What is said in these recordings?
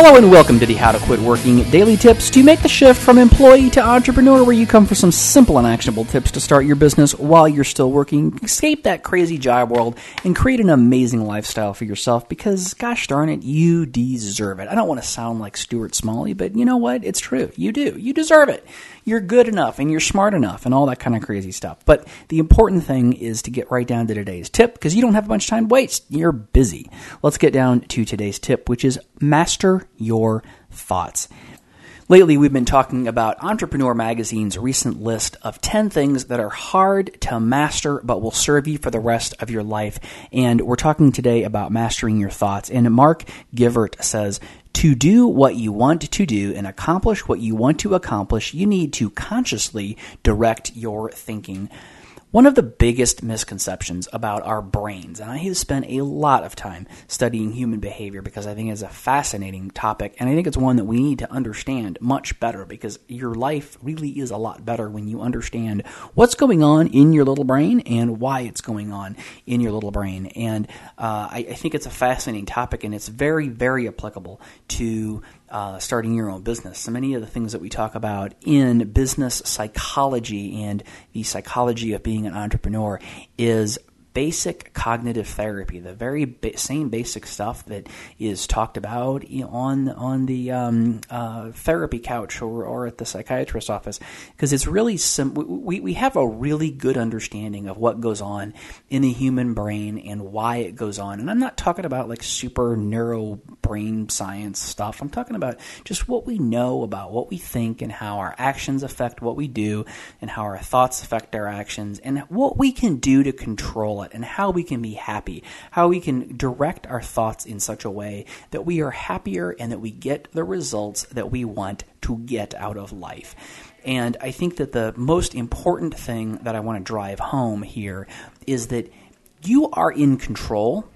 Hello and welcome to the How to Quit Working Daily Tips to make the shift from employee to entrepreneur, where you come for some simple and actionable tips to start your business while you're still working, escape that crazy job world, and create an amazing lifestyle for yourself because, gosh darn it, you deserve it. I don't want to sound like Stuart Smalley, but you know what? It's true. You do. You deserve it. You're good enough and you're smart enough and all that kind of crazy stuff. But the important thing is to get right down to today's tip because you don't have a bunch of time to waste. You're busy. Let's get down to today's tip, which is master your thoughts. Lately, we've been talking about Entrepreneur Magazine's recent list of 10 things that are hard to master but will serve you for the rest of your life. And we're talking today about mastering your thoughts. And Mark Givert says, to do what you want to do and accomplish what you want to accomplish, you need to consciously direct your thinking. One of the biggest misconceptions about our brains, and I have spent a lot of time studying human behavior because I think it's a fascinating topic, and I think it's one that we need to understand much better because your life really is a lot better when you understand what's going on in your little brain and why it's going on in your little brain. And uh, I, I think it's a fascinating topic, and it's very, very applicable to uh, starting your own business. So many of the things that we talk about in business psychology and the psychology of being an entrepreneur is basic cognitive therapy, the very ba- same basic stuff that is talked about on on the um, uh, therapy couch or, or at the psychiatrist's office, because it's really sim- we we have a really good understanding of what goes on in the human brain and why it goes on. And I'm not talking about like super neuro brain science stuff. I'm talking about just what we know about what we think and how our actions affect what we do and how our thoughts affect our actions and what we can do to control it and how we can be happy, how we can direct our thoughts in such a way that we are happier and that we get the results that we want to get out of life. And I think that the most important thing that I want to drive home here is that you are in control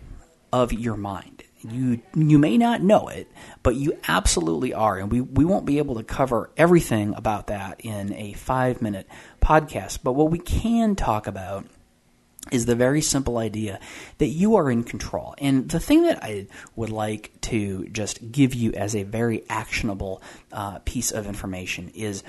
of your mind. You you may not know it, but you absolutely are, and we, we won't be able to cover everything about that in a five minute podcast. But what we can talk about is the very simple idea that you are in control. And the thing that I would like to just give you as a very actionable uh, piece of information is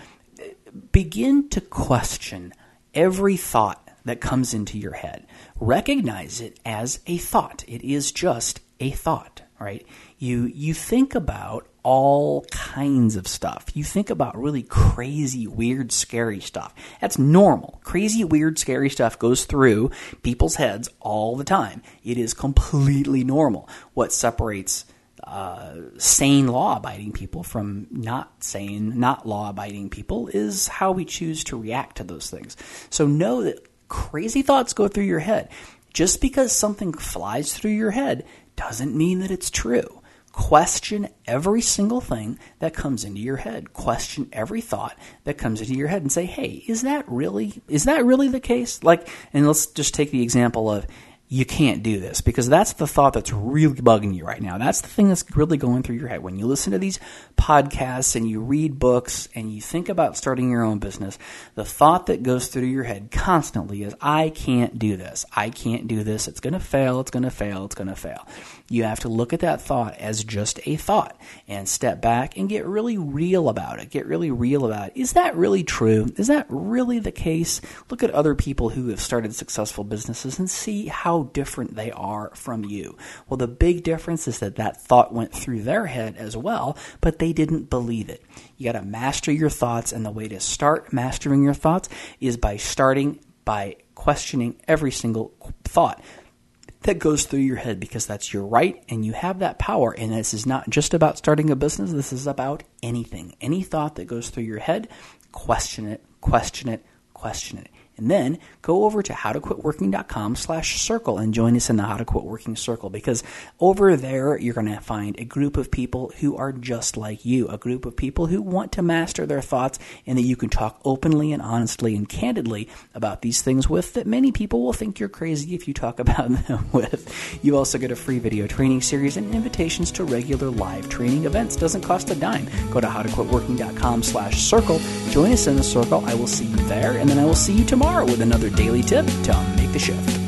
begin to question every thought that comes into your head. Recognize it as a thought. It is just a thought, right? You you think about all kinds of stuff. You think about really crazy, weird, scary stuff. That's normal. Crazy, weird, scary stuff goes through people's heads all the time. It is completely normal. What separates uh, sane law abiding people from not sane, not law abiding people is how we choose to react to those things. So know that crazy thoughts go through your head. Just because something flies through your head doesn't mean that it's true. Question every single thing that comes into your head. Question every thought that comes into your head and say, "Hey, is that really is that really the case?" Like and let's just take the example of you can't do this because that's the thought that's really bugging you right now. That's the thing that's really going through your head. When you listen to these podcasts and you read books and you think about starting your own business, the thought that goes through your head constantly is, I can't do this. I can't do this. It's going to fail. It's going to fail. It's going to fail. You have to look at that thought as just a thought and step back and get really real about it. Get really real about it. Is that really true? Is that really the case? Look at other people who have started successful businesses and see how different they are from you. Well, the big difference is that that thought went through their head as well, but they didn't believe it. You got to master your thoughts, and the way to start mastering your thoughts is by starting by questioning every single thought that goes through your head because that's your right and you have that power. And this is not just about starting a business, this is about anything. Any thought that goes through your head, question it, question it, question it. And then go over to howtoquitworking.com slash circle and join us in the How to Quit Working Circle because over there you're going to find a group of people who are just like you, a group of people who want to master their thoughts and that you can talk openly and honestly and candidly about these things with that many people will think you're crazy if you talk about them with. You also get a free video training series and invitations to regular live training events. Doesn't cost a dime. Go to howtoquitworking.com slash circle. Join us in the circle. I will see you there and then I will see you tomorrow tomorrow with another daily tip to make the shift.